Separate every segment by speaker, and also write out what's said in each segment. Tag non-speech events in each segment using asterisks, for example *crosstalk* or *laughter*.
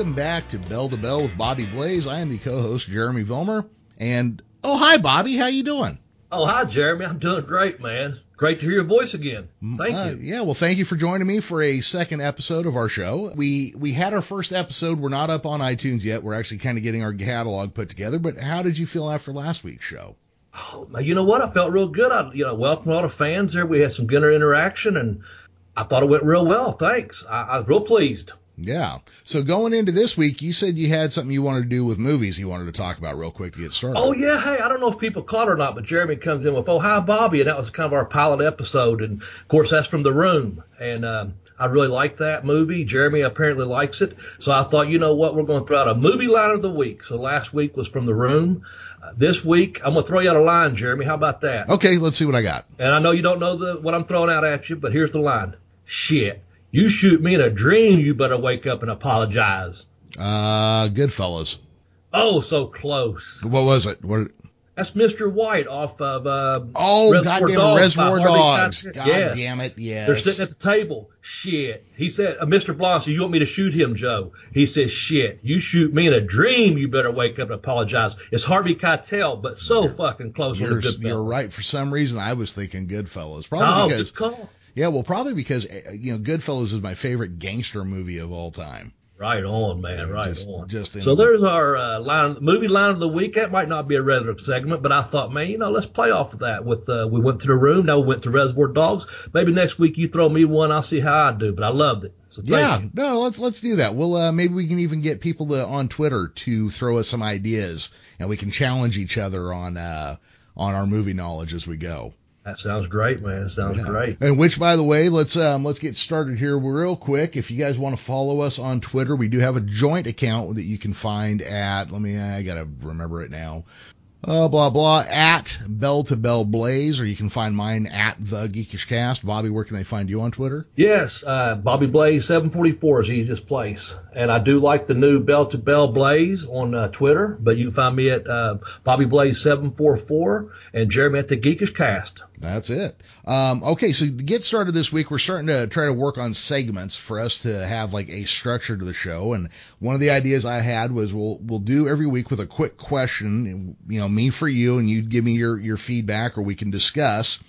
Speaker 1: Welcome back to Bell to Bell with Bobby Blaze. I am the co-host Jeremy Vilmer, and oh hi Bobby, how you doing?
Speaker 2: Oh, hi, Jeremy. I'm doing great, man. Great to hear your voice again. Thank
Speaker 1: Uh,
Speaker 2: you.
Speaker 1: Yeah, well, thank you for joining me for a second episode of our show. We we had our first episode. We're not up on iTunes yet. We're actually kind of getting our catalog put together. But how did you feel after last week's show?
Speaker 2: Oh, you know what? I felt real good. I, you know, welcomed all the fans there. We had some good interaction, and I thought it went real well. Thanks. I, I was real pleased.
Speaker 1: Yeah. So going into this week, you said you had something you wanted to do with movies. You wanted to talk about real quick to get started.
Speaker 2: Oh yeah, hey, I don't know if people caught it or not, but Jeremy comes in with "Oh hi Bobby," and that was kind of our pilot episode, and of course that's from The Room, and um, I really like that movie. Jeremy apparently likes it, so I thought, you know what, we're going to throw out a movie line of the week. So last week was from The Room. Uh, this week I'm going to throw you out a line, Jeremy. How about that?
Speaker 1: Okay, let's see what I got.
Speaker 2: And I know you don't know the what I'm throwing out at you, but here's the line: Shit, you shoot me in a dream, you better wake up and apologize.
Speaker 1: Uh, Goodfellas.
Speaker 2: Oh, so close.
Speaker 1: What was it? What?
Speaker 2: That's Mr. White off of uh,
Speaker 1: Oh,
Speaker 2: Reservoir
Speaker 1: goddamn
Speaker 2: Dogs
Speaker 1: Reservoir Dogs. God
Speaker 2: Yes.
Speaker 1: damn it, yes.
Speaker 2: They're sitting at the table. Shit. He said, uh, Mr. Said, you want me to shoot him, Joe? He says, shit, you shoot me in a dream, you better wake up and apologize. It's Harvey Keitel, but so fucking close
Speaker 1: You're,
Speaker 2: the good
Speaker 1: you're right. For some reason, I was thinking Goodfellas. Probably
Speaker 2: Oh,
Speaker 1: because. Yeah, well, probably because, uh, you know, Goodfellas is my favorite gangster movie of all time.
Speaker 2: Right on, man.
Speaker 1: Yeah,
Speaker 2: right
Speaker 1: just-
Speaker 2: on.
Speaker 1: just
Speaker 2: so there's our uh, line, movie line of the week. That might not be a regular segment, but I thought, man, you know, let's play off of that. With uh, we went to the room, now we went to Reservoir Dogs. Maybe next week you throw me one, I'll see how I do. But I loved it. So
Speaker 1: Yeah,
Speaker 2: you.
Speaker 1: no, let's let's do that. Well, uh, maybe we can even get people to on Twitter to throw us some ideas, and we can challenge each other on uh, on our movie knowledge as we go.
Speaker 2: That sounds great, man. Sounds
Speaker 1: Yeah.
Speaker 2: great.
Speaker 1: And which, by the way, let's um, let's get started here real quick. If you guys want to follow us on Twitter, we do have a joint account that you can find at. Let me, I gotta remember it now. Uh, blah blah at Bell to Bell Blaze, or you can find mine at the Geekish Cast. Bobby, where can they find you on Twitter?
Speaker 2: Yes, uh, Bobby Blaze 744 is the easiest place. And I do like the new Bell to Bell Blaze on uh, Twitter, but you can find me at uh, Bobby Blaze 744 and Jeremy at the Geekish Cast.
Speaker 1: That's it. Um, okay, so to get started this week, we're starting to try to work on segments for us to have like a structure to the show. And one of the ideas I had was we'll we'll do every week with a quick question, you know, me for you, and you give me your your feedback, or we can discuss.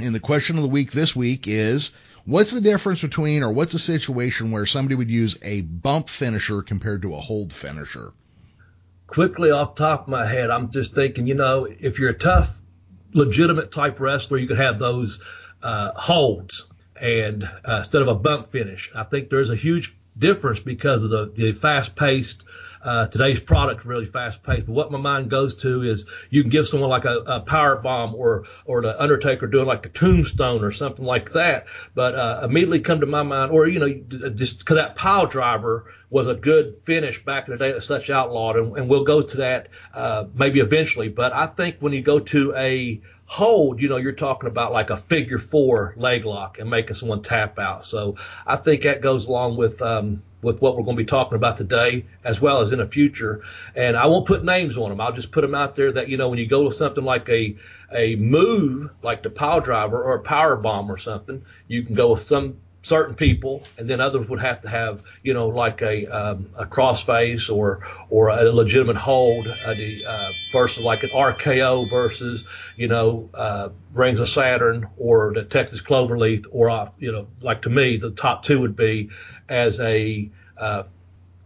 Speaker 1: And the question of the week this week is. What's the difference between, or what's a situation where somebody would use a bump finisher compared to a hold finisher?
Speaker 2: Quickly off top of my head, I'm just thinking, you know, if you're a tough, legitimate type wrestler, you could have those uh, holds and uh, instead of a bump finish. I think there's a huge difference because of the, the fast paced uh, today's product really fast paced. But what my mind goes to is you can give someone like a, a power bomb or or the Undertaker doing like a tombstone or something like that. But uh, immediately come to my mind, or you know, just because that pile driver was a good finish back in the day that such outlawed, and, and we'll go to that uh, maybe eventually. But I think when you go to a hold, you know, you're talking about like a figure four leg lock and making someone tap out. So I think that goes along with um, with what we're going to be talking about today, as well as in the future. And I won't put names on them. I'll just put them out there that you know when you go to something like a a move like the pile driver or a power bomb or something, you can go with some certain people, and then others would have to have, you know, like a um, a crossface or or a legitimate hold, uh, uh, versus like an RKO versus, you know, uh, Rings of Saturn or the Texas Cloverleaf, or uh, you know, like to me, the top two would be as a uh,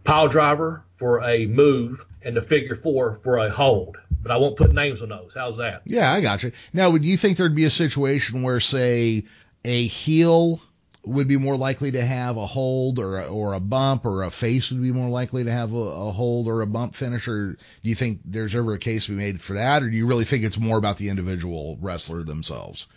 Speaker 2: pile driver for a move and the figure four for a hold. But I won't put names on those. How's that?
Speaker 1: Yeah, I got you. Now, would you think there'd be a situation where, say, a heel would be more likely to have a hold or a, or a bump, or a face would be more likely to have a, a hold or a bump finish? Or do you think there's ever a case to be made for that, or do you really think it's more about the individual wrestler themselves?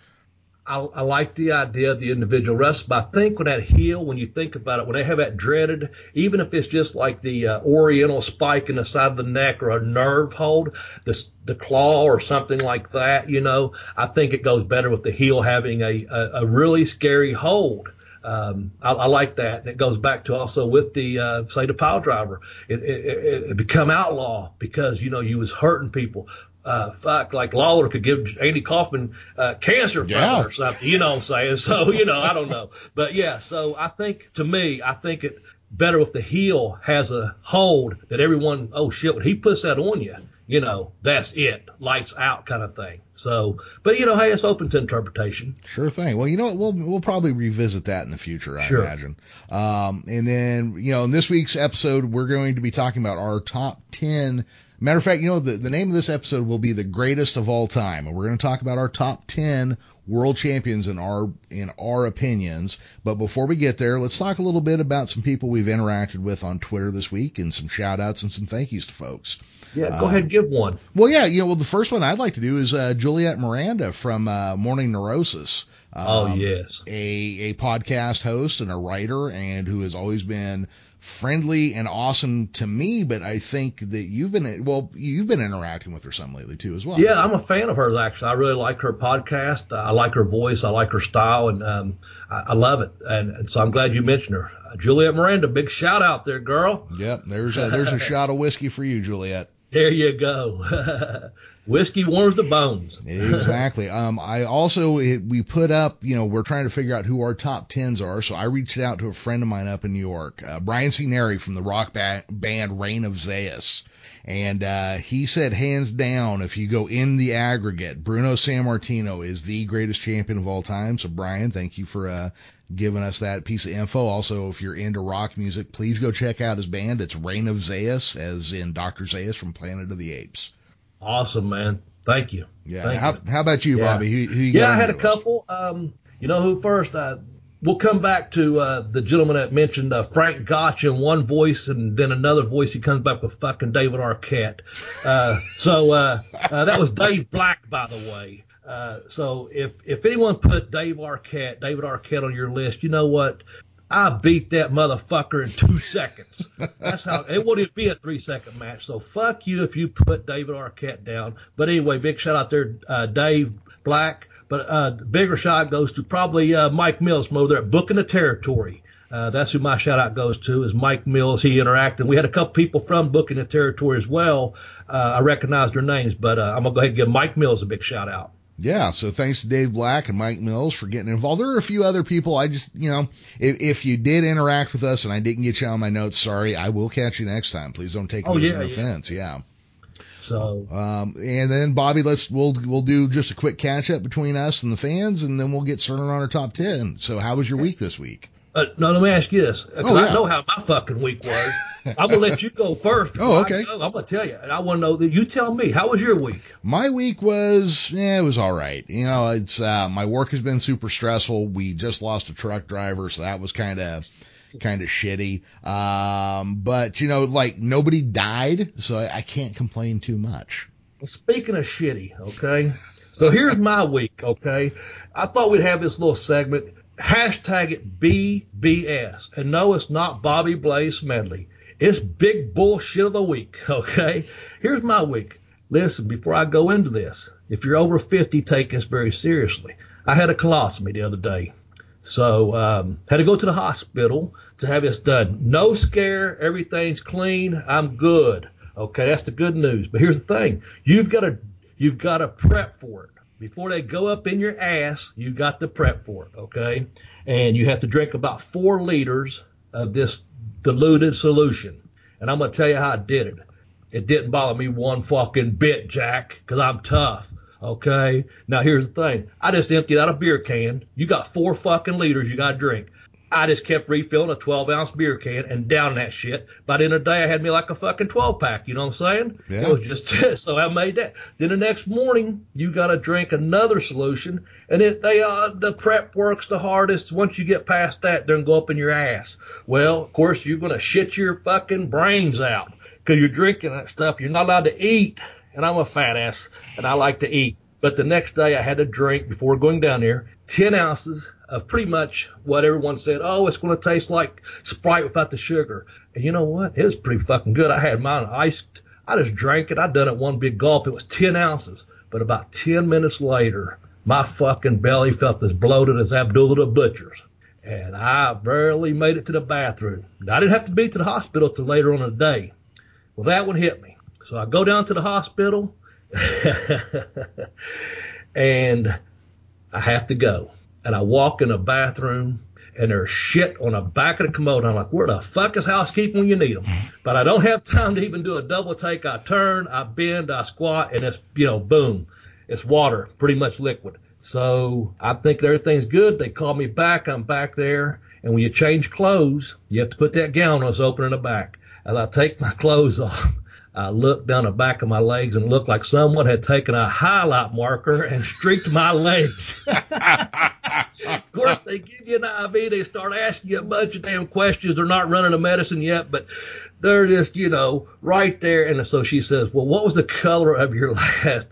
Speaker 2: I, I like the idea of the individual wrestler, but I think when that heel, when you think about it, when they have that dreaded, even if it's just like the uh, oriental spike in the side of the neck or a nerve hold, the the claw or something like that, you know, I think it goes better with the heel having a a, a really scary hold. Um, I, I like that, and it goes back to also with the uh, say the pile driver. It, it, it, it become outlaw because you know you was hurting people uh, fuck, like Lawler could give Andy Kaufman uh, cancer
Speaker 1: Yeah.
Speaker 2: or something. You know what I'm saying? *laughs* So, you know, I don't know. But yeah, so I think, to me, I think it better if the heel has a hold that everyone, oh shit, when he puts that on you, you know, that's it. Lights out kind of thing. So, but you know, hey, it's open to interpretation.
Speaker 1: Sure thing. Well, you know what? We'll we'll probably revisit that in the future, I
Speaker 2: Sure.
Speaker 1: imagine. Um, and then you know, in this week's episode, we're going to be talking about our top ten. Matter of fact, you know, the the name of this episode will be the greatest of all time, and we're going to talk about our top ten world champions in our in our opinions. But before we get there, let's talk a little bit about some people we've interacted with on Twitter this week, and some shout outs and some thank yous to folks.
Speaker 2: Yeah, go
Speaker 1: Um,
Speaker 2: ahead and give one.
Speaker 1: Well, yeah, you know, well, the first one I'd like to do is uh, Juliet Miranda from uh, Morning Neurosis.
Speaker 2: oh,
Speaker 1: Um,
Speaker 2: yes.
Speaker 1: a a podcast host and a writer, and who has always been friendly and awesome to me. But I think that you've been well, you've been interacting with her some lately too, as well.
Speaker 2: Yeah, I'm a fan of hers. Actually, I really like her podcast. I like her voice. I like her style, and um, I, I love it. And, and so I'm glad you mentioned her, uh, Juliet Miranda. Big shout out there, girl.
Speaker 1: Yep. There's a, there's a *laughs* shot of whiskey for you, Juliet.
Speaker 2: There you go. *laughs* Whiskey warms the bones.
Speaker 1: Exactly. *laughs* Um, I also it, we put up, you know, we're trying to figure out who our top tens are. So I reached out to a friend of mine up in New York, uh, Brian Signeri from the rock ba- band Reign of Zeus. And uh, he said, hands down, if you go in the aggregate, Bruno Sammartino is the greatest champion of all time. So, Brian, thank you for uh, giving us that piece of info. Also, if you're into rock music, please go check out his band. It's Reign of Zeus, as in Dr. Zeus from Planet of the Apes.
Speaker 2: Awesome, man. Thank you.
Speaker 1: Yeah.
Speaker 2: Thank
Speaker 1: How,
Speaker 2: you.
Speaker 1: how about you,
Speaker 2: Yeah.
Speaker 1: Bobby? Who, who you
Speaker 2: Yeah, I had a
Speaker 1: list?
Speaker 2: couple. Um, you know who first? Uh, we'll come back to uh, the gentleman that mentioned uh, Frank Gotch in one voice, and then another voice. He comes back with fucking David Arquette. Uh, so uh, uh, that was Dave Black, by the way. Uh, so if if anyone put Dave Arquette, David Arquette on your list, you know what? I beat that motherfucker in two seconds. That's how it wouldn't be a three second match. So fuck you if you put David Arquette down. But anyway, big shout out there, uh, Dave Black. But uh, bigger shout goes to probably uh, Mike Mills over there at Booking the Territory. Uh, that's who my shout out goes to is Mike Mills. He interacted. We had a couple people from Booking the Territory as well. Uh, I recognize their names, but uh, I'm gonna go ahead and give Mike Mills a big shout out.
Speaker 1: Yeah, so thanks to Dave Black and Mike Mills for getting involved. There are a few other people. I just, you know, if, if you did interact with us and I didn't get you on my notes, sorry. I will catch you next time. Please don't take it
Speaker 2: Oh,
Speaker 1: as an
Speaker 2: yeah.
Speaker 1: offense. Yeah.
Speaker 2: So
Speaker 1: Um, and then Bobby, let's we'll we'll do just a quick catch up between us and the fans, and then we'll get started on our top ten. So, how was your week this week?
Speaker 2: Uh, no, let me ask you this. 'cause
Speaker 1: Oh.
Speaker 2: I know how my fucking week was. I'm gonna let you go first. *laughs*
Speaker 1: Oh, okay.
Speaker 2: I'm gonna tell you, and I want to know that you tell me how was your week.
Speaker 1: My week was, yeah, it was all right. You know, it's uh, my work has been super stressful. We just lost a truck driver, so that was kind of kind of shitty. Um, but you know, like nobody died, so I, I can't complain too much.
Speaker 2: Speaking of shitty, okay. So here's my week, okay. I thought we'd have this little segment. Hashtag it BBS. And no, it's not Bobby Blaze Medley. It's big bullshit of the week, *laughs* okay? Here's my week. Listen, before I go into this, if you're over 50, take this very seriously. I had a colostomy the other day. So, um, had to go to the hospital to have this done. No scare. Everything's clean. I'm good. Okay. That's the good news. But here's the thing. You've got to, you've got to prep for it. Before they go up in your ass, you got to prep for it. Okay. And you have to drink about four liters of this diluted solution. And I'm going to tell you how I did it. It didn't bother me one fucking bit, Jack, because I'm tough. Okay. Now here's the thing. I just emptied out a beer can. You got four fucking liters you got to drink. I just kept refilling a 12 ounce beer can and down that shit. By the end of the day, I had me like a fucking 12 pack. You know what I'm saying?
Speaker 1: Yeah.
Speaker 2: It was just *laughs* so I made that. Then the next morning, you got to drink another solution, and it they uh the prep works the hardest. Once you get past that, they're go up in your ass. Well, of course, you're gonna shit your fucking brains out because you're drinking that stuff. You're not allowed to eat, and I'm a fat ass, and I like to eat. But the next day, I had to drink before going down there 10 ounces of pretty much what everyone said. Oh, it's going to taste like Sprite without the sugar. And you know what? It was pretty fucking good. I had mine iced. I just drank it. I done it one big gulp. It was 10 ounces. But about 10 minutes later, my fucking belly felt as bloated as Abdullah the Butcher's. And I barely made it to the bathroom. I didn't have to be to the hospital till later on in the day. Well, that one hit me. So I go down to the hospital *laughs* and I have to go. And I walk in the bathroom and there's shit on the back of the commode. I'm like, where the fuck is housekeeping when you need them? Mm-hmm. But I don't have time to even do a double take. I turn, I bend, I squat, and it's, you know, boom. It's water, pretty much liquid. So I think everything's good. They call me back. I'm back there. And when you change clothes, you have to put that gown on. It's open in the back. And I take my *laughs* clothes off, I looked down the back of my legs and looked like someone had taken a highlight marker and streaked my legs. *laughs* of course, they give you an IV. They start asking you a bunch of damn questions. They're not running a medicine yet, but they're just, you know, right there. And so she says, well, what was the color of your *laughs* last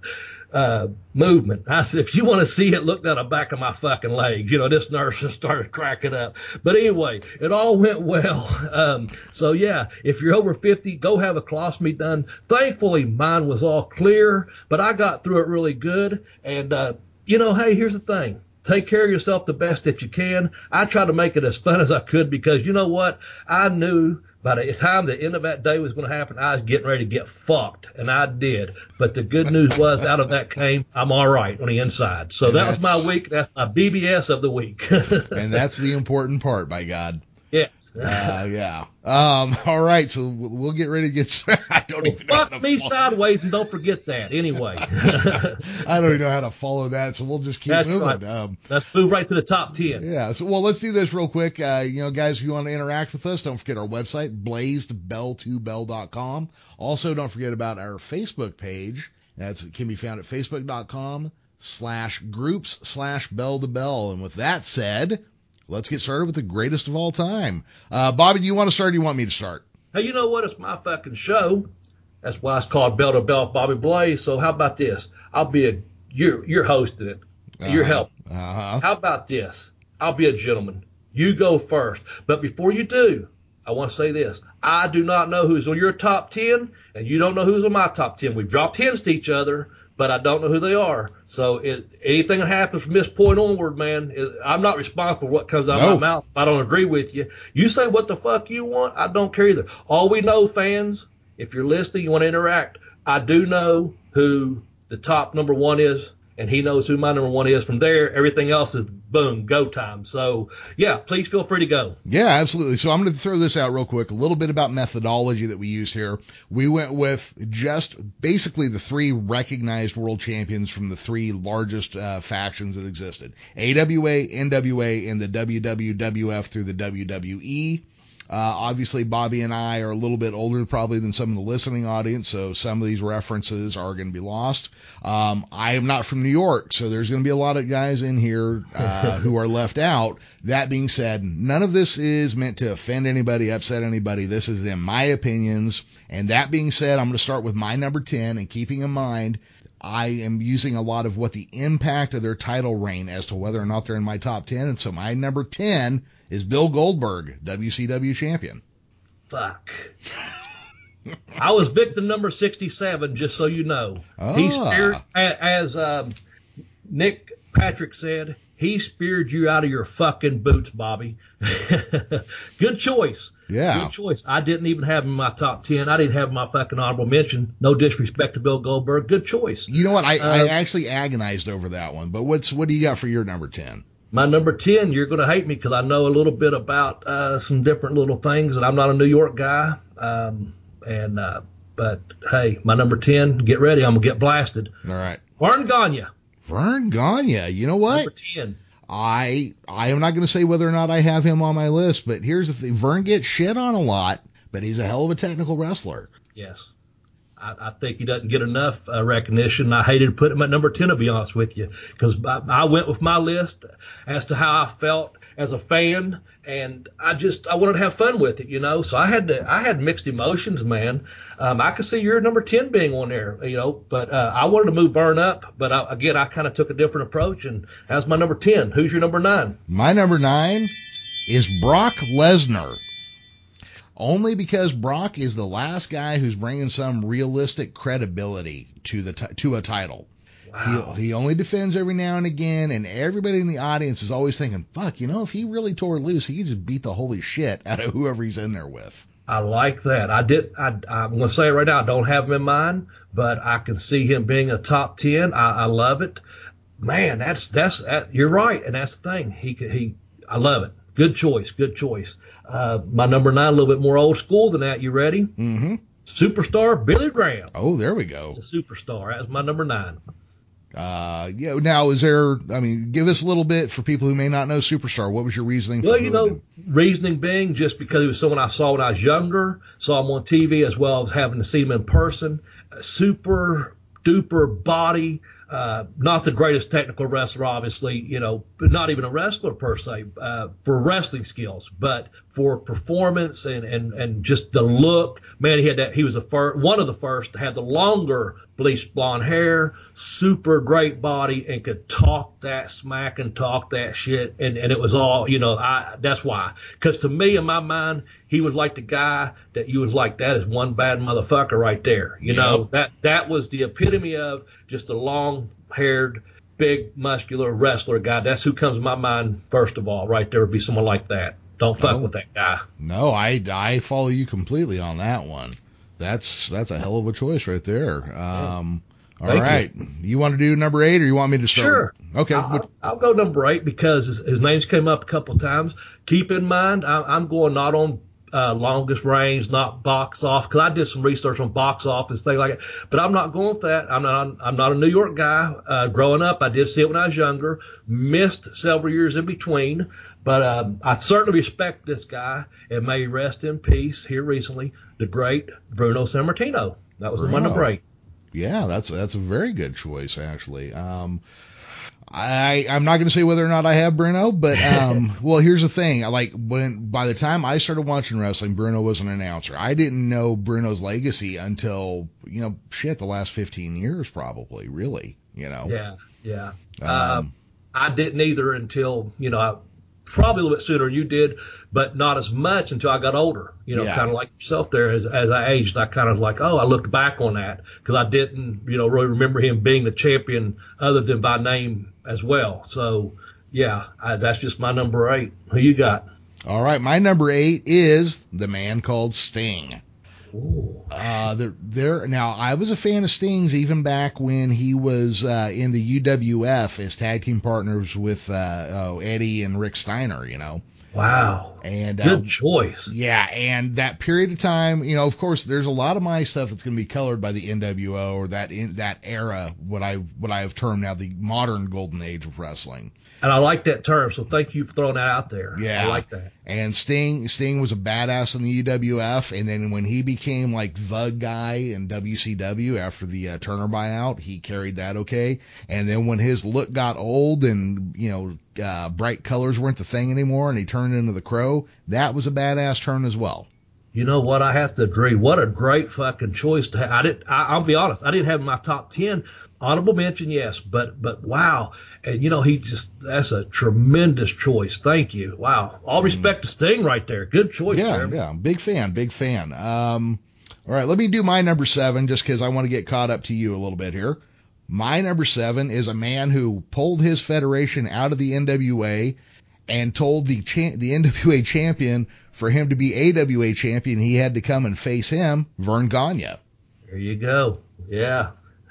Speaker 2: uh, movement. I said, if you want to see it, look down the back of my fucking leg. You know, this nurse just started cracking up. But anyway, it all went well. *laughs* Um, so yeah, if you're over 50, go have a colostomy done. Thankfully, mine was all clear, but I got through it really good. And, uh, you know, hey, here's the thing. Take care of yourself the best that you can. I try to make it as fun as I could because you know what? I knew by the time the end of that day was going to happen, I was getting ready to get fucked, and I did. But the good news was, out of that came, I'm all right on the inside. So that was my week. That's my BBS of the week. *laughs*
Speaker 1: and that's the important part, by God.
Speaker 2: yes.
Speaker 1: Uh, yeah. Um, *laughs* all right. So we'll we'll get ready to get. *laughs* I don't
Speaker 2: Well,
Speaker 1: even know
Speaker 2: fuck me sideways and don't forget that. Anyway, *laughs*
Speaker 1: I don't even know how to follow that. So we'll just keep
Speaker 2: That's
Speaker 1: moving.
Speaker 2: right.
Speaker 1: Um,
Speaker 2: let's move right to the top ten.
Speaker 1: yeah. So, well, let's do this real quick. Uh, you know, guys, if you want to interact with us, don't forget our website, blazedbell2bell.com. Also, don't forget about our Facebook page. That's, it can be found at facebook.com slash groups slash bell to bell. And with that said, let's get started with the greatest of all time. Uh, Bobby, do you want to start or do you want me to start?
Speaker 2: Hey, you know what? It's my fucking show. That's why it's called Bell to Bell Bobby Blaze. So how about this? I'll be a you're you're hosting it. You're
Speaker 1: Uh-huh.
Speaker 2: helping.
Speaker 1: Uh-huh.
Speaker 2: How about this? I'll be a gentleman. You go first. But before you do, I want to say this. I do not know who's on your top 10, and you don't know who's on my top 10. We've dropped hints to each other, but I don't know who they are. So it, anything that happens from this point onward, man, it, I'm not responsible for what comes out
Speaker 1: No.
Speaker 2: of my mouth if I don't agree with you. You say what the fuck you want, I don't care either. All we know, fans, if you're listening, you want to interact, I do know who the top number one is, and he knows who my number one is. From there, everything else is boom, go time. So yeah, please feel free to go.
Speaker 1: Yeah, absolutely. So I'm going to throw this out real quick. A little bit about methodology that we used here. We went with just basically the three recognized world champions from the three largest uh, factions that existed: AWA, NWA, and the WWWF through the WWE. Uh, obviously, Bobby and I are a little bit older probably than some of the listening audience, so some of these references are going to be lost. Um, I am not from New York, so there's going to be a lot of guys in here uh, *laughs* who are left out. That being said, none of this is meant to offend anybody, upset anybody. This is in my opinions. And that being said, I'm going to start with my number 10 and keeping in mind I am using a lot of what the impact of their title reign as to whether or not they're in my top 10. And so my number 10 is Bill Goldberg, WCW champion.
Speaker 2: Fuck. I was victim number 67, just so you know.
Speaker 1: Ah.
Speaker 2: He speared, a- as um, Nick Patrick said, he speared you out of your fucking boots, Bobby. *laughs* Good choice.
Speaker 1: Yeah.
Speaker 2: Good choice. I didn't even have him in my top 10. I didn't have my fucking honorable mention. No disrespect to Bill Goldberg. Good choice.
Speaker 1: You know what? I, I
Speaker 2: Uh,
Speaker 1: actually agonized over that one, but what's, what do you got for your number 10?
Speaker 2: My number 10, you're going to hate me because I know a little bit about uh, some different little things, and I'm not a New York guy. Um, and uh, But hey, my number 10, get ready. I'm going to get blasted.
Speaker 1: All right.
Speaker 2: Verne Gagne,
Speaker 1: Verne Gagne. You know what?
Speaker 2: number 10.
Speaker 1: I I am not going to say whether or not I have him on my list, but here's the thing: Verne gets shit on a lot, but he's a hell of a technical wrestler.
Speaker 2: Yes. I, I think he doesn't get enough uh, recognition. I hated to put him at number 10, to be honest with you, because I, I went with my list as to how I felt as a fan, and I just I wanted to have fun with it, you know. So I had to I had mixed emotions, man. Um, I could see your number 10 being on there, you know, but uh, I wanted to move Verne up, but I, again I kind of took a different approach, and that's my number 10. Who's your number nine?
Speaker 1: My number nine is Brock Lesnar. Only because Brock is the last guy who's bringing some realistic credibility to the t- to a title.
Speaker 2: Wow.
Speaker 1: He, he only defends every now and again, and everybody in the audience is always thinking, "Fuck, you know, if he really tore loose, he could just beat the holy shit out of whoever he's in there with."
Speaker 2: I like that. I did. I, I'm going to say it right now. I don't have him in mind, but I can see him being a top ten. I, I love it. Man, that's that's that, you're right, and that's the thing. He he. I love it. Good choice. Good choice. Uh, my number nine, a little bit more old school than that. You ready?
Speaker 1: Mm-hmm.
Speaker 2: Superstar Billy Graham,
Speaker 1: Oh, there we go.
Speaker 2: the superstar. That's my number nine.
Speaker 1: Uh, yeah. Now, is there? I mean, give us a little bit for people who may not know Superstar. What was your reasoning?
Speaker 2: Well, you know,
Speaker 1: him?
Speaker 2: reasoning being just because he was someone I saw when I was younger, saw him on TV as well as having to see him in person. Super duper body, uh, not the greatest technical wrestler, obviously, you know, but not even a wrestler per se, uh, for wrestling skills, but for performance and, and, and just the look, man, he had that, he was the first, one of the first to have the longer bleached blonde hair, super great body, and could talk that smack and talk that shit. And, and it was all, you know, I, that's why. Cause to me, in my mind, he was like the guy that you was like, that is one bad motherfucker right there. You know,
Speaker 1: Yep.
Speaker 2: that, that was the epitome of just a long haired, big, muscular wrestler guy. That's who comes to my mind first of all, right there would be someone like that. Don't fuck
Speaker 1: Oh.
Speaker 2: with that guy.
Speaker 1: No, I I follow you completely on that one. That's that's a hell of a choice right there. Um, all
Speaker 2: Thank you.
Speaker 1: right, you. want to do number eight, or you want me to start?
Speaker 2: Sure.
Speaker 1: Okay.
Speaker 2: I'll, I'll go number eight because his, his name's came up a couple of times. Keep in mind, I, I'm going not on uh, longest range, not box off, because I did some research on box office things like that. But I'm not going with that. I'm not. I'm not a New York guy. Uh, growing up, I did see it when I was younger. Missed several years in between, but um, I certainly respect this guy and may rest in peace. Here recently, the great Bruno Sammartino. That was
Speaker 1: Bruno.
Speaker 2: number eight.
Speaker 1: yeah, that's that's a very good choice actually. Um, I I'm not going to say whether or not I have Bruno, but um, *laughs* well, here's the thing. I Like when by the time I started watching wrestling, Bruno was an announcer. I didn't know Bruno's legacy until you know shit the last 15 years probably. Really, you know.
Speaker 2: Yeah, yeah.
Speaker 1: Um,
Speaker 2: Um, I didn't either until you know I, probably a little bit sooner than you did, but not as much until I got older. You know,
Speaker 1: Yeah.
Speaker 2: kind of like yourself there. As as I aged, I kind of like, oh, I looked back on that because I didn't, you know, really remember him being the champion other than by name as well. So yeah, I, that's just my number eight. Who you got?
Speaker 1: All right, my number eight is the man called Sting. Uh, there, there. Now, I was a fan of Sting's even back when he was uh, in the UWF as tag team partners with uh, oh, Eddie and Rick Steiner. You know,
Speaker 2: Wow,
Speaker 1: and uh,
Speaker 2: good choice.
Speaker 1: yeah, and that period of time, you know, of course, there's a lot of my stuff that's going to be colored by the NWO or that in that era, what I what I have termed now the modern golden age of wrestling.
Speaker 2: And I like that term, so thank you for throwing that out there.
Speaker 1: Yeah.
Speaker 2: I like that.
Speaker 1: And Sting, Sting was a badass in the UWF, and then when he became like the guy in WCW after the uh, Turner buyout, he carried that okay. And then when his look got old and you know uh, bright colors weren't the thing anymore, and he turned into the Crow, that was a badass turn as well.
Speaker 2: You know what? I have to agree. What a great fucking choice to have. I didn't. I, I'll be honest. I didn't have my top ten. Honorable mention, yes, but but wow. And you know he just that's a tremendous choice. Thank you. Wow. All respect to Sting right there. Good choice.
Speaker 1: yeah,
Speaker 2: Jeremy.
Speaker 1: yeah, big fan, big fan. Um, all right, let me do my number seven just because I want to get caught up to you a little bit here. My number seven is a man who pulled his federation out of the NWA and told the cha- the *laughs* NWA champion for him to be AWA champion, he had to come and face him, Verne Gagne.
Speaker 2: There you go. Yeah. *laughs*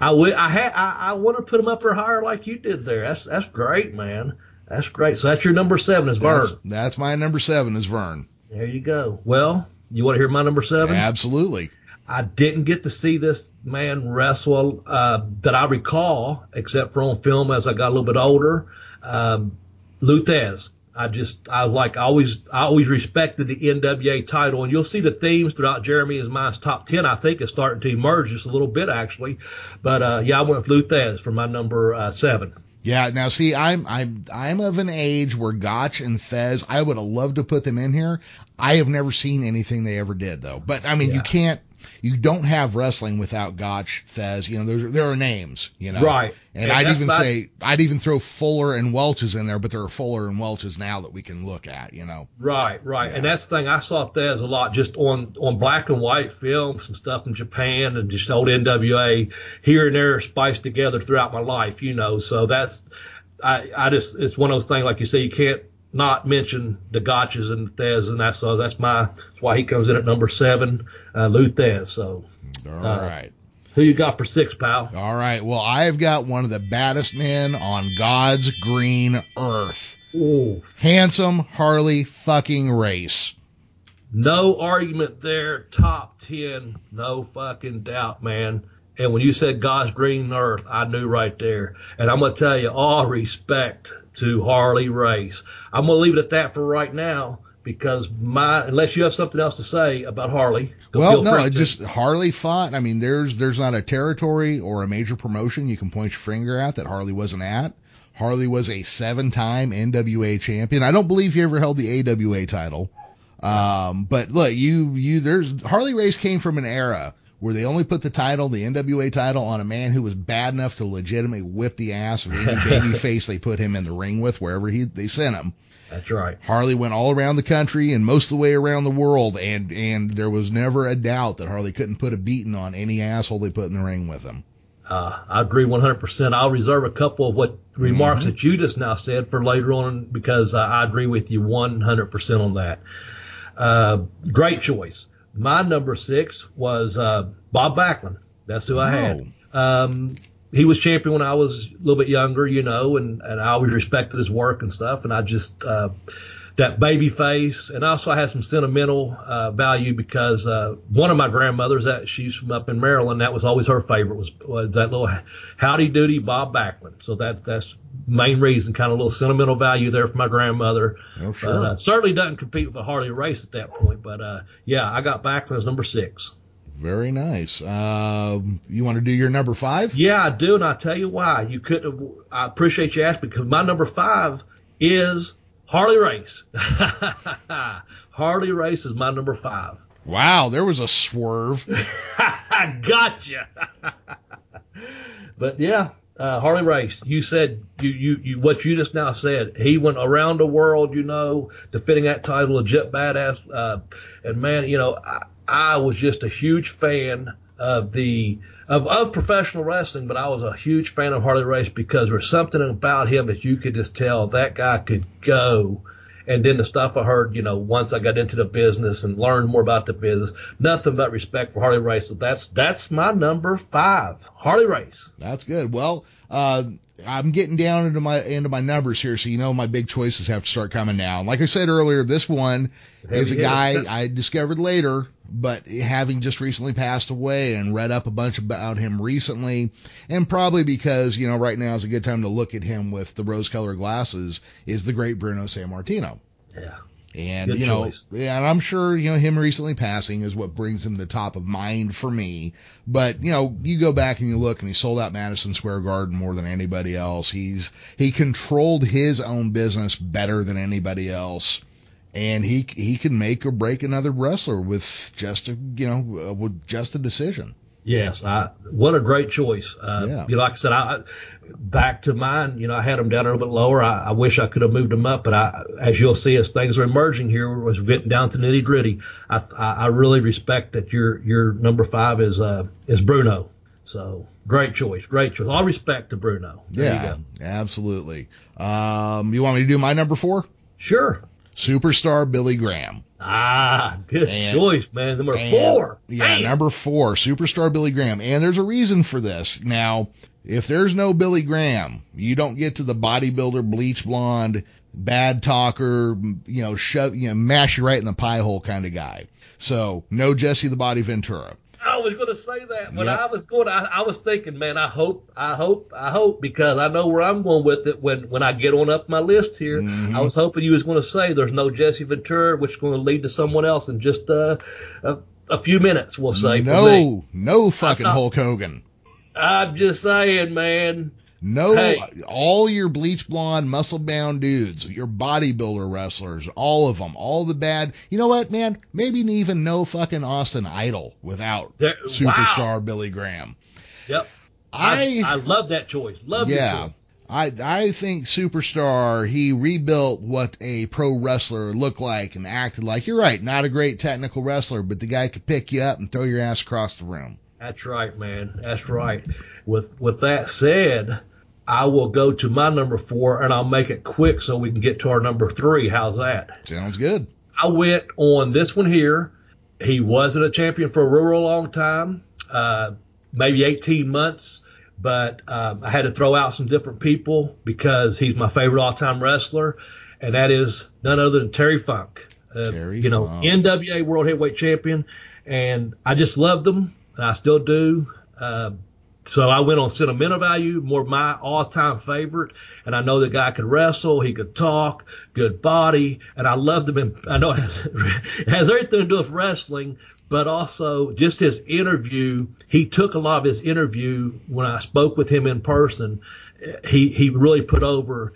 Speaker 2: I would. I had. I, I want to put him up there higher like you did there. That's that's great, man. That's great. So that's your number seven is Verne.
Speaker 1: That's, that's my number seven is Verne.
Speaker 2: There you go. Well, you want to hear my number seven?
Speaker 1: Absolutely.
Speaker 2: I didn't get to see this man wrestle uh, that I recall, except for on film as I got a little bit older. Um, Lou Thesz. I just, I was like, I always, I always respected the NWA title, and you'll see the themes throughout Jeremy and mine's top ten. I think is starting to emerge just a little bit actually, but uh, yeah, I went with Lou Thesz for my number uh, seven.
Speaker 1: Yeah, now see, I'm I'm I'm of an age where Gotch and Thesz, I would have loved to put them in here. I have never seen anything they ever did though. But I mean, you can't, you don't have wrestling without Gotch, Thesz. You know, there there are names, you know.
Speaker 2: Right.
Speaker 1: And,
Speaker 2: And
Speaker 1: I'd even
Speaker 2: not-
Speaker 1: say I'd even throw Fuller and Welch's in there, but there are Fuller and Welch's now that we can look at, you know.
Speaker 2: Right, right,
Speaker 1: Yeah.
Speaker 2: and that's the thing. I saw Thesz a lot just on on black and white film, some stuff from Japan, and just old NWA here and there spiced together throughout my life, you know. So that's I I just it's one of those things like you say you can't not mention the Gotches and Thesz, and that's so that's my that's why he comes in at number seven, uh, Lou Thesz. So
Speaker 1: All
Speaker 2: Uh,
Speaker 1: right.
Speaker 2: who you got for six, pal?
Speaker 1: All right. Well, I've got one of the baddest men on God's green earth.
Speaker 2: Ooh,
Speaker 1: Handsome Harley fucking Race.
Speaker 2: No argument there. Top 10. No fucking doubt, man. And when you said God's green earth, I knew right there. And I'm going to tell you, all respect to Harley Race. I'm going to leave it at that for right now because my, unless you have something else to say about Harley.
Speaker 1: Well, no, just Harley fought. I mean, there's there's not a territory or a major promotion you can point your finger at that Harley wasn't at. Harley was a seven-time NWA champion. I don't believe he ever held the AWA title. Um, but look, you you there's Harley Race came from an era where they only put the title, the NWA title, on a man who was bad enough to legitimately whip the ass of any *laughs* baby face they put him in the ring with wherever he they sent him.
Speaker 2: That's right.
Speaker 1: Harley went all around the country and most of the way around the world, and and there was never a doubt that Harley couldn't put a beating on any asshole they put in the ring with him.
Speaker 2: Uh, I agree 100%. I'll reserve a couple of what remarks
Speaker 1: Mm-hmm.
Speaker 2: that you just now said for later on because uh, I agree with you 100% on that. Uh, great choice. My number six was uh, Bob Backlund. That's who I had. Um, he was champion when I was a little bit younger, you know, and, and I always respected his work and stuff. And I just, uh, that baby face. And also I had some sentimental, uh, value because, uh, one of my grandmothers that she's from up in Maryland, that was always her favorite was, was that little howdy doody Bob Backlund. So that, that's main reason, kind of a little sentimental value there for my grandmother.
Speaker 1: Oh, sure.
Speaker 2: But, uh, certainly doesn't compete with a Harley Race at that point. But, uh, yeah, I got Backlund as number six.
Speaker 1: Very nice. Um, you want to do your number five?
Speaker 2: Yeah, I do, and I'll tell you why. You couldn't. Have, I appreciate you asking because my number five is Harley Race. *laughs* Harley Race is my number five.
Speaker 1: Wow, there was a swerve.
Speaker 2: I *laughs* gotcha. but yeah, uh, Harley Race. You said you, you you what you just now said. He went around the world, you know, defending that title, legit badass. Uh, and man, you know, I, I was just a huge fan of the of, of professional wrestling, but I was a huge fan of Harley Race because there's something about him that you could just tell that guy could go. And then the stuff I heard, you know, once I got into the business and learned more about the business, nothing but respect for Harley Race. So that's that's my number five, Harley Race.
Speaker 1: That's good. Well, uh, I'm getting down into my into my numbers here, so you know my big choices have to start coming now. Like I said earlier, this one is a guy. I discovered later, but having just recently passed away and read up a bunch about him recently, and probably because you know right now is a good time to look at him with the rose-colored glasses, is the great Bruno Sammartino.
Speaker 2: Yeah.
Speaker 1: And
Speaker 2: Good
Speaker 1: you know,
Speaker 2: choice.
Speaker 1: and I'm sure you know him recently passing is what brings him to the top of mind for me. But you know, you go back and you look, and he sold out Madison Square Garden more than anybody else. He's he controlled his own business better than anybody else, and he he can make or break another wrestler with just a you know uh, with just a decision.
Speaker 2: Yes, I, what a great choice. Uh,
Speaker 1: Yeah.
Speaker 2: you know, like I said, I, back to mine, you know, I had them down a little bit lower. I, I wish I could have moved them up, but I, as you'll see, as things are emerging here, was getting down to nitty gritty. I, I, I really respect that your, your number five is, uh, is Bruno. So great choice, great choice. All respect to Bruno. There
Speaker 1: yeah,
Speaker 2: you go.
Speaker 1: absolutely. Um, you want me to do my number four?
Speaker 2: Sure.
Speaker 1: Superstar Billy Graham.
Speaker 2: Ah, good
Speaker 1: And-
Speaker 2: choice, man. Number
Speaker 1: And-
Speaker 2: four.
Speaker 1: Yeah,
Speaker 2: Man.
Speaker 1: number four, superstar Billy Graham. And there's a reason for this. Now, if there's no Billy Graham, you don't get to the bodybuilder, bleach blonde, bad talker, you know, shove, you know, mash you right in the pie hole kind of guy. So, no Jesse the Body Ventura.
Speaker 2: I was going to say that when
Speaker 1: Yep.
Speaker 2: I was going. I, I was thinking, man, I hope, I hope, I hope, because I know where I'm going with it when when I get on up my list here.
Speaker 1: Mhm.
Speaker 2: I was hoping you was going to say there's no Jesse Ventura, which is going to lead to someone else in just uh, a a few minutes. We'll say. For me.
Speaker 1: no, no fucking
Speaker 2: not-
Speaker 1: Hulk Hogan.
Speaker 2: I'm just saying, man.
Speaker 1: No,
Speaker 2: Hey.
Speaker 1: all your bleach blonde, muscle bound dudes, your bodybuilder wrestlers, all of them, all the bad. You know what, man? Maybe even no fucking Austin Idol without
Speaker 2: There-
Speaker 1: superstar Billy Graham.
Speaker 2: Yep.
Speaker 1: I,
Speaker 2: I, I love that choice. Love
Speaker 1: yeah,
Speaker 2: choice.
Speaker 1: I I think superstar he rebuilt what a pro wrestler looked like and acted like. You're right, not a great technical wrestler, but the guy could pick you up and throw your ass across the room.
Speaker 2: That's right, man. That's right. With with that said, I will go to my number four and I'll make it quick so we can get to our number three. How's that?
Speaker 1: Sounds good.
Speaker 2: I went on this one here. He wasn't a champion for a real, long time, uh, maybe 18 months, but um, I had to throw out some different people because he's my favorite all time wrestler, and that is none other than Terry Funk. Uh,
Speaker 1: Terry
Speaker 2: you know,
Speaker 1: Funk.
Speaker 2: NWA World Heavyweight Champion, and I just loved him, I still do. Uh, so I went on sentimental value, more my all-time favorite, and I know the guy could wrestle, he could talk, good body, and I loved him. And I know it has, *laughs* it has everything to do with wrestling, but also just his interview. He took a lot of his interview when I spoke with him in person. He he really put over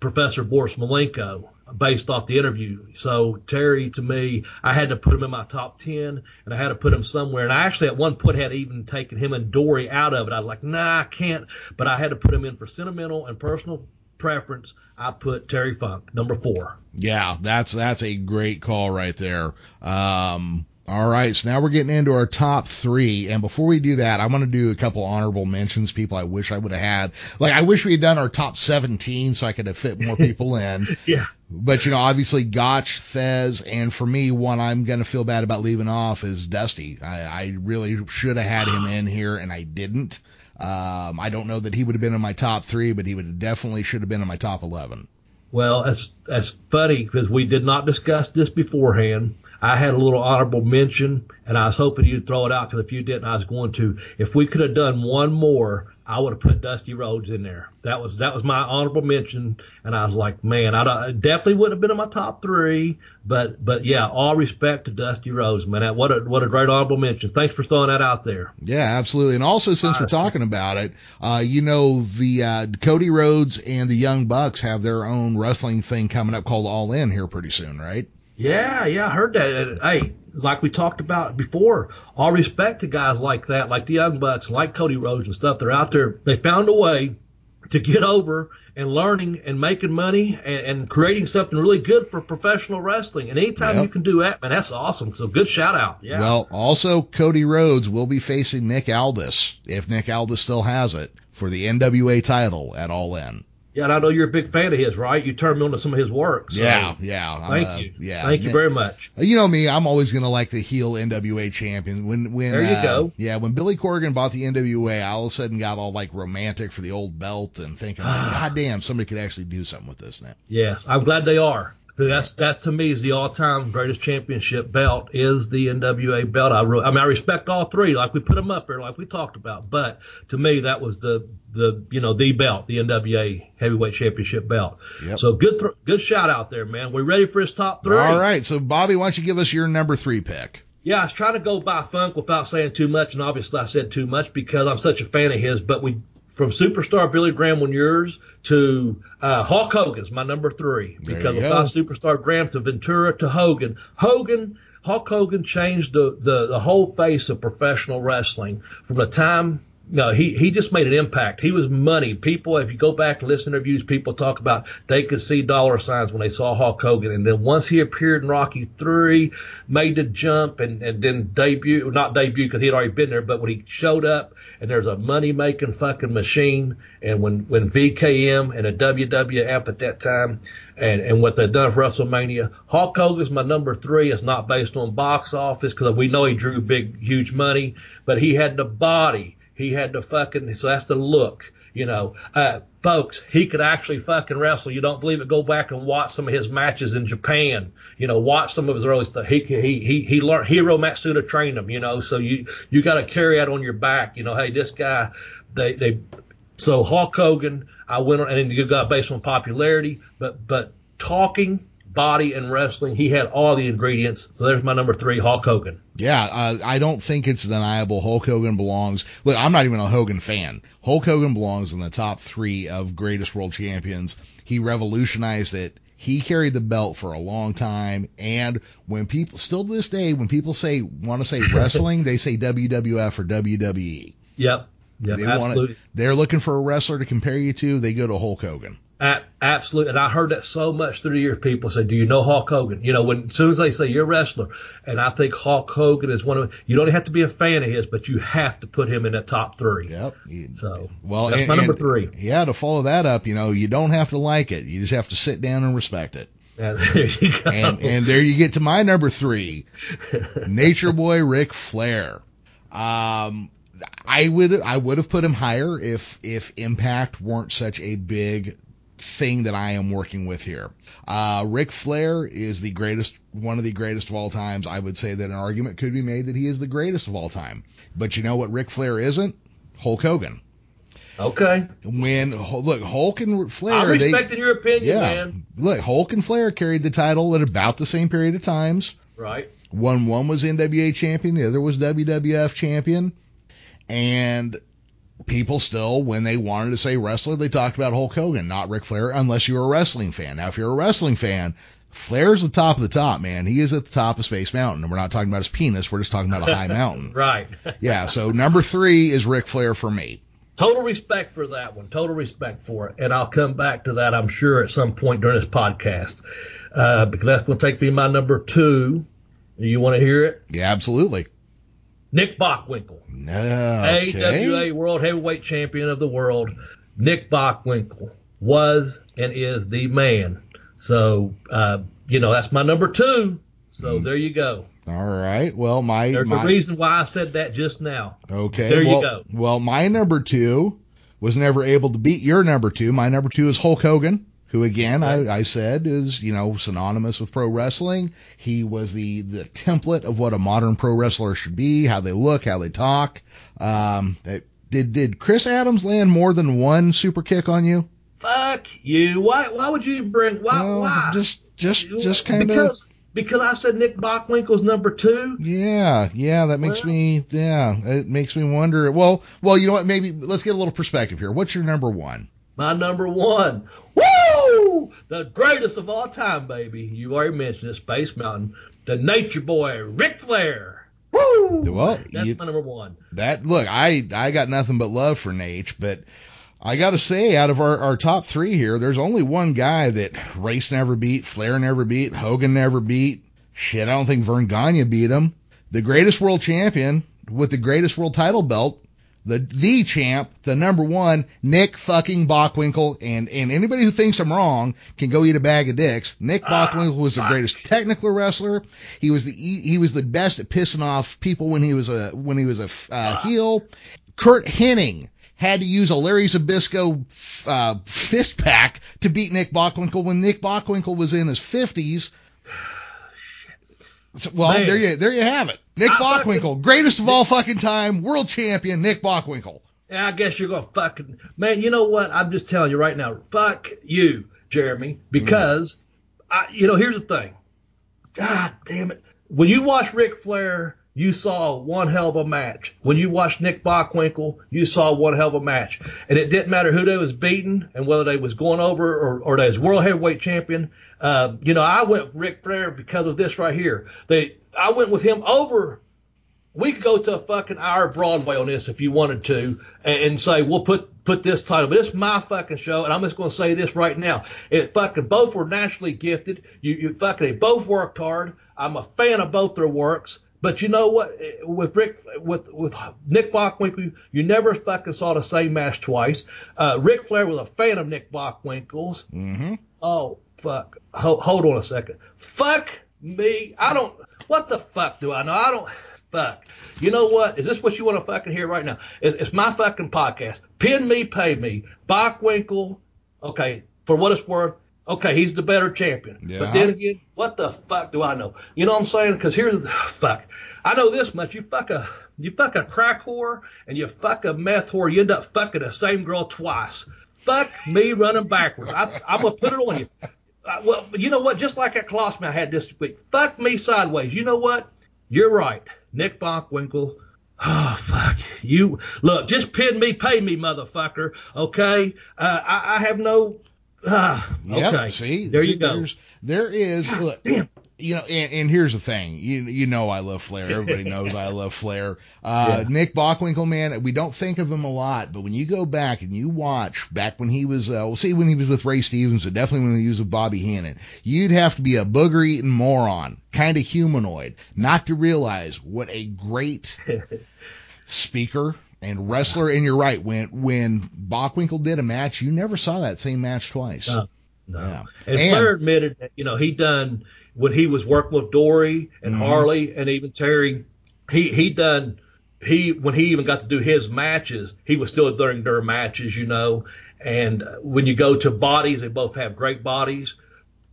Speaker 2: Professor Boris Malenko based off the interview. So Terry, to me, I had to put him in my top ten, and I had to put him somewhere. And I actually at one point had even taken him and Dory out of it. I was like, nah, I can't. But I had to put him in for sentimental and personal preference. I put Terry Funk number four.
Speaker 1: Yeah, that's that's a great call right there. Um, all right, so now we're getting into our top three, and before we do that, I want to do a couple honorable mentions. People I wish I would have had. Like I wish we had done our top 17 so I could have fit more people *laughs* in.
Speaker 2: Yeah.
Speaker 1: But you know, obviously Gotch, Thesz, and for me, one I'm going to feel bad about leaving off is Dusty. I, I really should have had him in here, and I didn't. Um, I don't know that he would have been in my top three, but he would definitely should have been in my top 11.
Speaker 2: Well, that's that's funny because we did not discuss this beforehand. I had a little honorable mention, and I was hoping you'd throw it out because if you didn't, I was going to. If we could have done one more, I would have put Dusty Rhodes in there. That was that was my honorable mention, and I was like, man, I, I definitely wouldn't have been in my top three, but but yeah, all respect to Dusty Rhodes, man. That- What a what a great honorable mention. Thanks for throwing that out there.
Speaker 1: Yeah, absolutely. And also, since we're talking about it, uh, you know, the uh, Cody Rhodes and the Young Bucks have their own wrestling thing coming up called All In here pretty soon, right?
Speaker 2: Yeah, yeah, I heard that. Hey, like we talked about before, all respect to guys like that, like the Young Bucks, like Cody Rhodes and stuff. They're out there. They found a way to get over and learning and making money and, and creating something really good for professional wrestling. And anytime
Speaker 1: Yep.
Speaker 2: you can do that, man, that's awesome. So good shout out. Yeah.
Speaker 1: Well, also Cody Rhodes will be facing Nick Aldis if Nick Aldis still has it for the NWA title at All In.
Speaker 2: Yeah, and I know you're a big fan of his, right? You turned me on to some of his work. So
Speaker 1: yeah, yeah.
Speaker 2: Thank
Speaker 1: uh,
Speaker 2: you.
Speaker 1: Yeah,
Speaker 2: Thank you very much.
Speaker 1: You know me, I'm always gonna like the heel NWA champion. When when
Speaker 2: There you
Speaker 1: uh,
Speaker 2: go.
Speaker 1: yeah, when Billy Corgan bought the NWA, I all of a sudden got all like romantic for the old belt and thinking, like, *sighs* God damn, somebody could actually do something with this now.
Speaker 2: Yes, I'm glad they are. That's that's to me is the all-time greatest championship belt is the NWA belt. I, re- I mean I respect all three, like we put them up there, like we talked about. But to me that was the the you know the belt, the NWA heavyweight championship belt.
Speaker 1: Yep.
Speaker 2: So good th- good shout out there, man. We ready for his top three?
Speaker 1: All right, so Bobby, why don't you give us your number three pick?
Speaker 2: Yeah, I was trying to go by Funk without saying too much, and obviously I said too much because I'm such a fan of his. But we, from superstar Billy Graham on yours to uh, Hulk Hogan's my number three because
Speaker 1: you
Speaker 2: without superstar Graham to Ventura to Hogan, Hogan, Hulk Hogan changed the, the the whole face of professional wrestling from the time. No, he, he just made an impact. He was money. People, if you go back and listen to interviews, people talk about they could see dollar signs when they saw Hulk Hogan. And then once he appeared in Rocky 3, made the jump and, and then debut, not debut because he had already been there, but when he showed up and there's a money making fucking machine. And when, when VKM and a WWF at that time and, and what they've done for WrestleMania, Hulk Hogan's my number three. It's not based on box office because we know he drew big, huge money, but he had the body. He had to fucking, so that's the look, you know. Uh, folks, he could actually fucking wrestle. You don't believe it? Go back and watch some of his matches in Japan. You know, watch some of his early stuff. He he he he learned Hiro Matsuda trained him. You know, so you you got to carry that on your back. You know, hey, this guy, they they. So Hulk Hogan, I went on, and you got based on popularity, but but talking, body, and wrestling, he had all the ingredients. So there's my number three, Hulk Hogan.
Speaker 1: Yeah, uh, I don't think it's deniable. Hulk Hogan belongs. Look, I'm not even a Hogan fan. Hulk Hogan belongs in the top three of greatest world champions. He revolutionized it. He carried the belt for a long time. And when people, still to this day, when people say, want to say *laughs* wrestling, they say WWF or WWE.
Speaker 2: Yep. Yep.
Speaker 1: They
Speaker 2: absolutely.
Speaker 1: they're looking for a wrestler to compare you to. They go to Hulk Hogan.
Speaker 2: Absolutely. And I heard that so much through the years. People say, Do you know Hulk Hogan? You know, when as soon as they say you're a wrestler, and I think Hulk Hogan is one of you don't have to be a fan of his, but you have to put him in the top three.
Speaker 1: Yep.
Speaker 2: So
Speaker 1: Well,
Speaker 2: that's
Speaker 1: and-
Speaker 2: my number three.
Speaker 1: Yeah, to follow that up, you know, you don't have to like it. You just have to sit down and respect it.
Speaker 2: And *laughs* there you go.
Speaker 1: And and there you get to my number three, *laughs* Nature Boy Ric Flair. Um, I would I would have put him higher if if Impact weren't such a big thing that I am working with here. Uh, Ric Flair is the greatest, one of the greatest of all times. I would say that an argument could be made that he is the greatest of all time. But you know what Ric Flair isn't? Hulk Hogan.
Speaker 2: okay.
Speaker 1: When look Hulk and Flair,
Speaker 2: I'm
Speaker 1: they
Speaker 2: respecting your opinion,
Speaker 1: yeah,
Speaker 2: man.
Speaker 1: look Hulk and Flair carried the title at about the same period of times.
Speaker 2: Right.
Speaker 1: One one was NWA champion, the other was WWF champion, and people still, when they wanted to say wrestler, they talked about Hulk Hogan, not Ric Flair, unless you were a wrestling fan. Now, if you're a wrestling fan, Flair's the top of the top, man. He is at the top of Space Mountain, and we're not talking about his penis. We're just talking about a high *laughs* mountain.
Speaker 2: Right. *laughs*
Speaker 1: Yeah. So number three is Ric Flair for me.
Speaker 2: Total respect for that one. Total respect for it. And I'll come back to that, I'm sure, at some point during this podcast. Uh, because that's going to take me my number two. You want to hear it?
Speaker 1: Yeah, absolutely.
Speaker 2: Nick Bockwinkel.
Speaker 1: No.
Speaker 2: AWA World Heavyweight Champion of the world, Nick Bockwinkel was and is the man. So, uh, you know, that's my number two. So there you go.
Speaker 1: All right. Well, my
Speaker 2: There's
Speaker 1: my,
Speaker 2: a reason why I said that just now.
Speaker 1: Okay.
Speaker 2: There you go.
Speaker 1: Well, my number two was never able to beat your number two. My number two is Hulk Hogan, who again I, I said is you know synonymous with pro wrestling. He was the the template of what a modern pro wrestler should be, how they look, how they talk. Um, did did Chris Adams land more than one super kick on you?
Speaker 2: Fuck you. Why? Why would you bring? Why?
Speaker 1: No,
Speaker 2: why?
Speaker 1: Just just just kind of.
Speaker 2: because because I said Nick Bockwinkel's number two.
Speaker 1: Yeah, yeah, that makes
Speaker 2: Well-
Speaker 1: me, yeah, it makes me wonder. Well, well, you know what? Maybe let's get a little perspective here. What's your number one?
Speaker 2: My number one. Woo! The greatest of all time, baby. You already mentioned it, Space Mountain. The Nature Boy, Ric Flair. Woo!
Speaker 1: Well,
Speaker 2: That's
Speaker 1: you-
Speaker 2: my number one.
Speaker 1: That look, I I got nothing but love for Nate, but I got to say, out of our, our top three here, there's only one guy that Race never beat, Flair never beat, Hogan never beat. Shit, I don't think Verne Gagne beat him. The greatest world champion with the greatest world title belt, the the champ, the number one, Nick fucking Bockwinkel, and and anybody who thinks I'm wrong can go eat a bag of dicks. Nick
Speaker 2: Ah,
Speaker 1: Bockwinkel was the greatest technical wrestler. He was the he was the best at pissing off people when he was a when he was a uh, heel. Curt Hennig had to use a Larry Zbyszko uh, fist pack to beat Nick Bockwinkel when Nick Bockwinkel was in his fifties. So, well,
Speaker 2: Man.
Speaker 1: there you there you have it. Nick Bockwinkel, greatest of all fucking time, world champion, Nick Bockwinkel.
Speaker 2: Yeah, I guess you're gonna fucking man. You know what? I'm just telling you right now. Fuck you, Jeremy, because mm-hmm. I, you know, here's the thing. God damn it! When you watch Ric Flair, you saw one hell of a match. When you watched Nick Bockwinkel, you saw one hell of a match, and it didn't matter who they was beating and whether they was going over or, or they was world heavyweight champion. Uh, you know, I went with Ric Flair because of this right here. They, I went with him over we could go to a fucking hour Broadway on this if you wanted to, and, and say we'll put put this title, but it's my fucking show, and I'm just going to say this right now: it fucking both were naturally gifted. You you fucking they both worked hard. I'm a fan of both their works. But you know what? With Rick, with with Nick Bockwinkel, you never fucking saw the same match twice. Uh, Ric Flair was a fan of Nick Bockwinkel's.
Speaker 1: Mm-hmm.
Speaker 2: Oh fuck! Hold, hold on a second. Fuck me. I don't. What the fuck do I know? I don't. fuck. You know what? Is this what you want to fucking hear right now? It's, it's my fucking podcast. Pin me, pay me. Bockwinkel. okay, for what it's worth, okay, he's the better champion.
Speaker 1: Yeah.
Speaker 2: But then again, what the fuck do I know? You know what I'm saying? Because here's the *laughs* fuck. I know this much. You fuck a you fuck a crack whore and you fuck a meth whore. You end up fucking the same girl twice. Fuck me running backwards. I, I'm gonna put it on you. Uh, well, you know what? Just like that colostomy I had this week. Fuck me sideways. You know what? You're right. Nick Bockwinkel. *sighs* Oh fuck you! Look, just pin me, pay me, motherfucker. Okay, uh, I, I have no. Ah,
Speaker 1: Yep,
Speaker 2: okay,
Speaker 1: See,
Speaker 2: there
Speaker 1: see,
Speaker 2: you go.
Speaker 1: There is. Look,
Speaker 2: damn.
Speaker 1: you know, and, and here's the thing. You you know I love Flair. Everybody *laughs* knows I love Flair. Uh,
Speaker 2: Yeah.
Speaker 1: Nick Bockwinkel, man, we don't think of him a lot, but when you go back and you watch back when he was, uh, well, see when he was with Ray Stevens, but definitely when he was with Bobby Heenan, you'd have to be a booger eating moron, kind of humanoid, not to realize what a great *laughs* speaker and wrestler. And you're right. When when Bockwinkel did a match, you never saw that same match twice.
Speaker 2: No. No.
Speaker 1: Yeah.
Speaker 2: And,
Speaker 1: And-
Speaker 2: Flair admitted that, you know, he done when he was working with Dory and
Speaker 1: Mhm.
Speaker 2: Harley and even Terry, he he done he when he even got to do his matches, he was still during their matches, you know. And uh, when you go to bodies, they both have great bodies,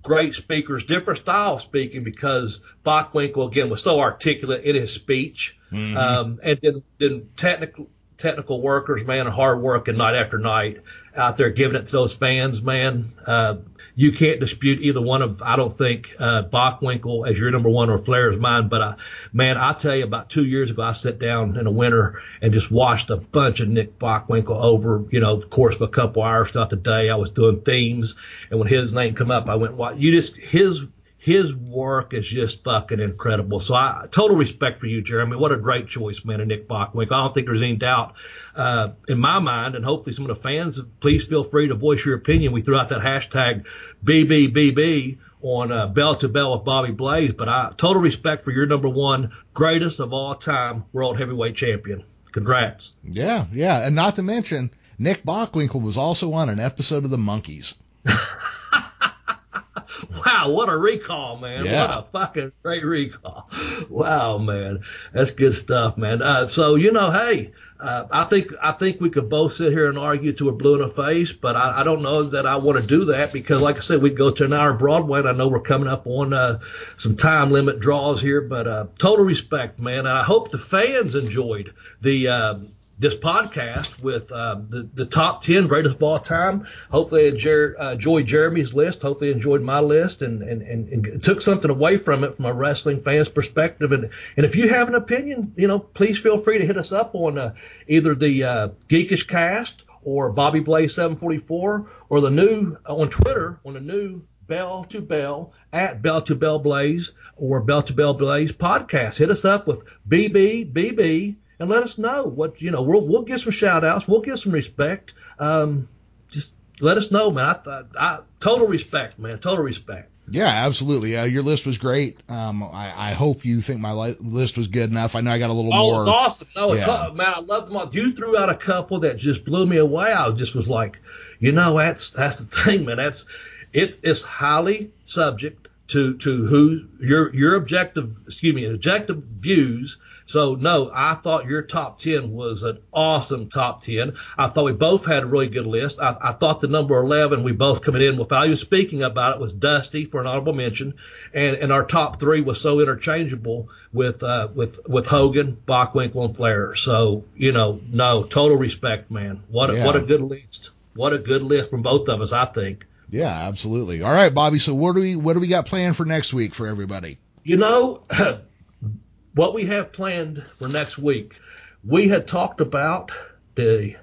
Speaker 2: great speakers, different style of speaking because Bockwinkel again was so articulate in his speech,
Speaker 1: Mhm.
Speaker 2: um, and then then technical technical workers, man, hard working night after night out there giving it to those fans, man. Uh, you can't dispute either one of, I don't think, uh, Bockwinkel as your number one or Flair is mine. But, uh, man, I tell you, about two years ago, I sat down in the winter and just watched a bunch of Nick Bockwinkel over, you know, the course of a couple hours throughout the day. I was doing themes. And when his name come up, I went, what, you just, his, his work is just fucking incredible. So I total respect for you, Jeremy. What a great choice, man, and Nick Bockwinkel. I don't think there's any doubt uh, in my mind, and hopefully some of the fans. Please feel free to voice your opinion. We threw out that hashtag BBBB on uh, Bell to Bell with Bobby Blaze. But I total respect for your number one greatest of all time world heavyweight champion. Congrats.
Speaker 1: Yeah, yeah, and not to mention Nick Bockwinkel was also on an episode of The Monkees. *laughs*
Speaker 2: Wow, what a recall, man.
Speaker 1: Yeah.
Speaker 2: What a fucking great recall. Wow, man. That's good stuff, man. Uh, so, you know, hey, uh, I think, I think we could both sit here and argue to we're blue in the face, but I, I don't know that I want to do that because like I said, we go to an hour Broadway and I know we're coming up on, uh, some time limit draws here, but, uh, total respect, man. And I hope the fans enjoyed the, um, this podcast with um, the the top ten greatest of all time. Hopefully, uh, enjoyed Jeremy's list. Hopefully, enjoyed my list and, and, and, and took something away from it from a wrestling fan's perspective. And and if you have an opinion, you know, please feel free to hit us up on uh, either the uh, Geekish Cast or Bobby Blaze 744 or the new on Twitter on the new Bell to Bell at Bell to Bell Blaze or Bell to Bell Blaze podcast. Hit us up with BBBB and let us know what you know. We'll we'll give some shout outs. We'll give some respect. Um, just let us know, man. I thought I total respect, man. Total respect.
Speaker 1: Yeah, absolutely. Uh, your list was great. Um, I, I hope you think my li- list was good enough. I know I got a little
Speaker 2: Oh,
Speaker 1: more.
Speaker 2: it's awesome. No, it's
Speaker 1: Yeah.
Speaker 2: man, I love them all. You threw out a couple that just blew me away. I just was like, you know, that's that's the thing, man. That's it is highly subject to to who your your objective excuse me objective views. So no, I thought your top ten was an awesome top ten. I thought we both had a really good list. I, I thought the number eleven we both coming in without even speaking about it was Dusty for an honorable mention, and and our top three was so interchangeable with uh, with with Hogan, Bockwinkel, and Flair. So you know, no, total respect, man. What a,
Speaker 1: Yeah.
Speaker 2: what a good list. What a good list from both of us, I think.
Speaker 1: Yeah, absolutely. All right, Bobby. So what do we what do we got planned for next week for everybody?
Speaker 2: You know, *clears throat* what we have planned for next week, we had talked about the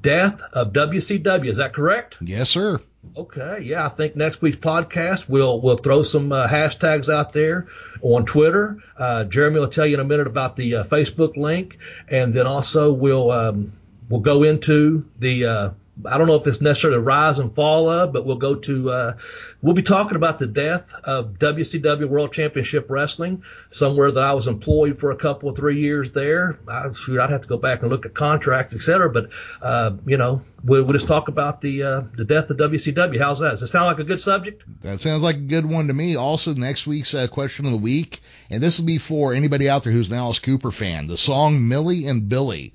Speaker 2: death of WCW. Is that correct?
Speaker 1: Yes, sir.
Speaker 2: Okay, yeah, I think next week's podcast we'll we'll throw some uh, hashtags out there on Twitter. Uh, Jeremy will tell you in a minute about the uh, Facebook link, and then also we'll um, we'll go into the uh, I don't know if it's necessarily rise and fall of, but we'll go to, uh, we'll be talking about the death of WCW World Championship Wrestling, somewhere that I was employed for a couple of three years there. I, shoot, I'd have to go back and look at contracts, et cetera, but, uh, you know, we'll, we'll just talk about the, uh, the death of WCW. How's that? Does it sound like a good subject?
Speaker 1: That sounds like a good one to me. Also, next week's uh, question of the week, and this will be for anybody out there who's an Alice Cooper fan. The song Millie and Billie.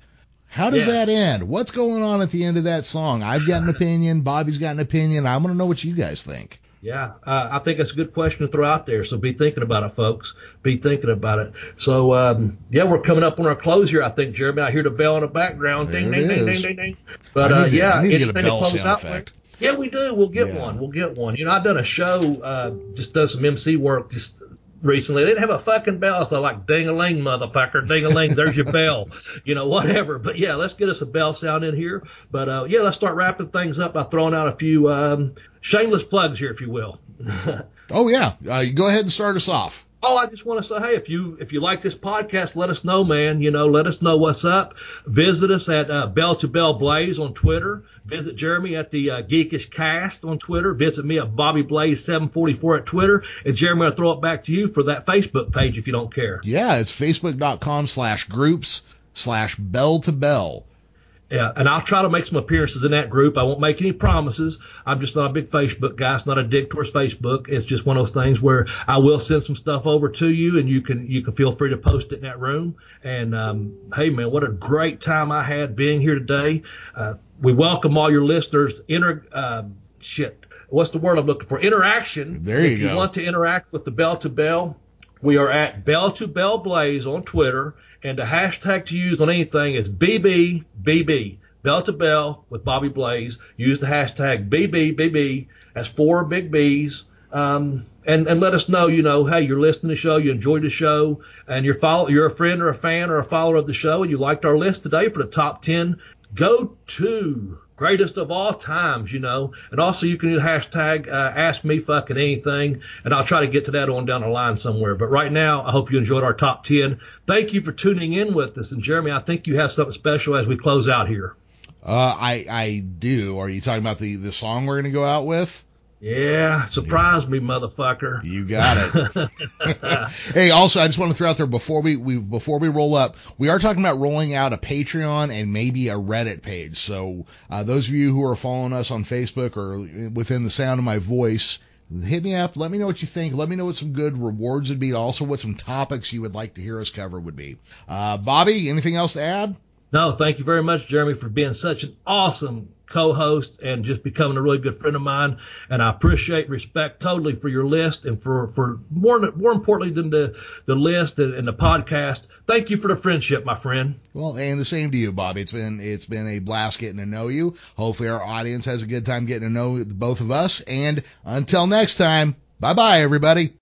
Speaker 1: How does
Speaker 2: Yes.
Speaker 1: that end? What's going on at the end of that song? I've got an *sighs* opinion. Bobby's got an opinion. I want to know what you guys think.
Speaker 2: Yeah, uh, I think that's a good question to throw out there. So be thinking about it, folks. Be thinking about it. So um, yeah, we're coming up on our close here. I think Jeremy. I hear the bell in the background. Ding,
Speaker 1: There
Speaker 2: ding, ding,
Speaker 1: is.
Speaker 2: ding, ding, ding. But uh,
Speaker 1: to-
Speaker 2: yeah,
Speaker 1: I need to bell
Speaker 2: close
Speaker 1: sound
Speaker 2: out
Speaker 1: effect.
Speaker 2: Yeah, we do. We'll get
Speaker 1: Yeah.
Speaker 2: one. We'll get one. You know, I've done a show, uh, just does some MC work just recently. They didn't have a fucking bell, so like ding a ling, motherfucker, ding a ling. There's your bell. *laughs* You know, whatever. But yeah, let's get us a bell sound in here. But uh, yeah, let's start wrapping things up by throwing out a few um, shameless plugs here, if you will. *laughs*
Speaker 1: Oh yeah, uh, go ahead and start us off.
Speaker 2: Oh, I just want to say, hey, if you if you like this podcast, let us know, man. You know, let us know what's up. Visit us at uh, Bell to Bell Blaze on Twitter. Visit Jeremy at the uh, Geekish Cast on Twitter. Visit me at Bobby Blaze 744 at Twitter. And Jeremy, I'll throw it back to you for that Facebook page if you don't care.
Speaker 1: Yeah, it's facebook.com slash groups slash bell to bell.
Speaker 2: Yeah, and I'll try to make some appearances in that group. I won't make any promises. I'm just not a big Facebook guy. It's not a dick towards Facebook. It's just one of those things where I will send some stuff over to you, and you can you can feel free to post it in that room. And um, hey, man, what a great time I had being here today. Uh, we welcome all your listeners. Inter uh, shit, what's the word I'm looking for? Interaction.
Speaker 1: There you
Speaker 2: if you want to interact with the Bell to Bell, we are at Bell to Bell Blaze on Twitter, and the hashtag to use on anything is BBBB. Bell to Bell with Bobby Blaze. Use the hashtag BBBB. That's four big B's. Um, and, and let us know, you know, hey, you're listening to the show, you enjoyed the show, and you're follow, you're a friend or a fan or a follower of the show, and you liked our list today for the top 10 go to greatest of all times, you know. And also you can the hashtag uh, ask me fucking anything, and I'll try to get to that on down the line somewhere. But right now, I hope you enjoyed our top 10. Thank you for tuning in with us. And Jeremy, I think you have something special as we close out here.
Speaker 1: Uh, I, I do. Are you talking about the, the song we're going to go out with?
Speaker 2: Yeah, surprise me, motherfucker.
Speaker 1: You got it. *laughs* hey, also, I just want to throw out there before we, we before we roll up, we are talking about rolling out a Patreon and maybe a Reddit page. So uh, those of you who are following us on Facebook or within the sound of my voice, hit me up. Let me know what you think. Let me know what some good rewards would be. Also, what some topics you would like to hear us cover would be. Uh, Bobby, anything else to add?
Speaker 2: No, thank you very much, Jeremy, for being such an awesome co-host and just becoming a really good friend of mine. And I appreciate, respect totally for your list and for, for more, more importantly than the, the list and, and the podcast. Thank you for the friendship, my friend.
Speaker 1: Well, and the same to you, Bobby. It's been it's been a blast getting to know you. Hopefully, our audience has a good time getting to know both of us. And until next time, bye bye, everybody.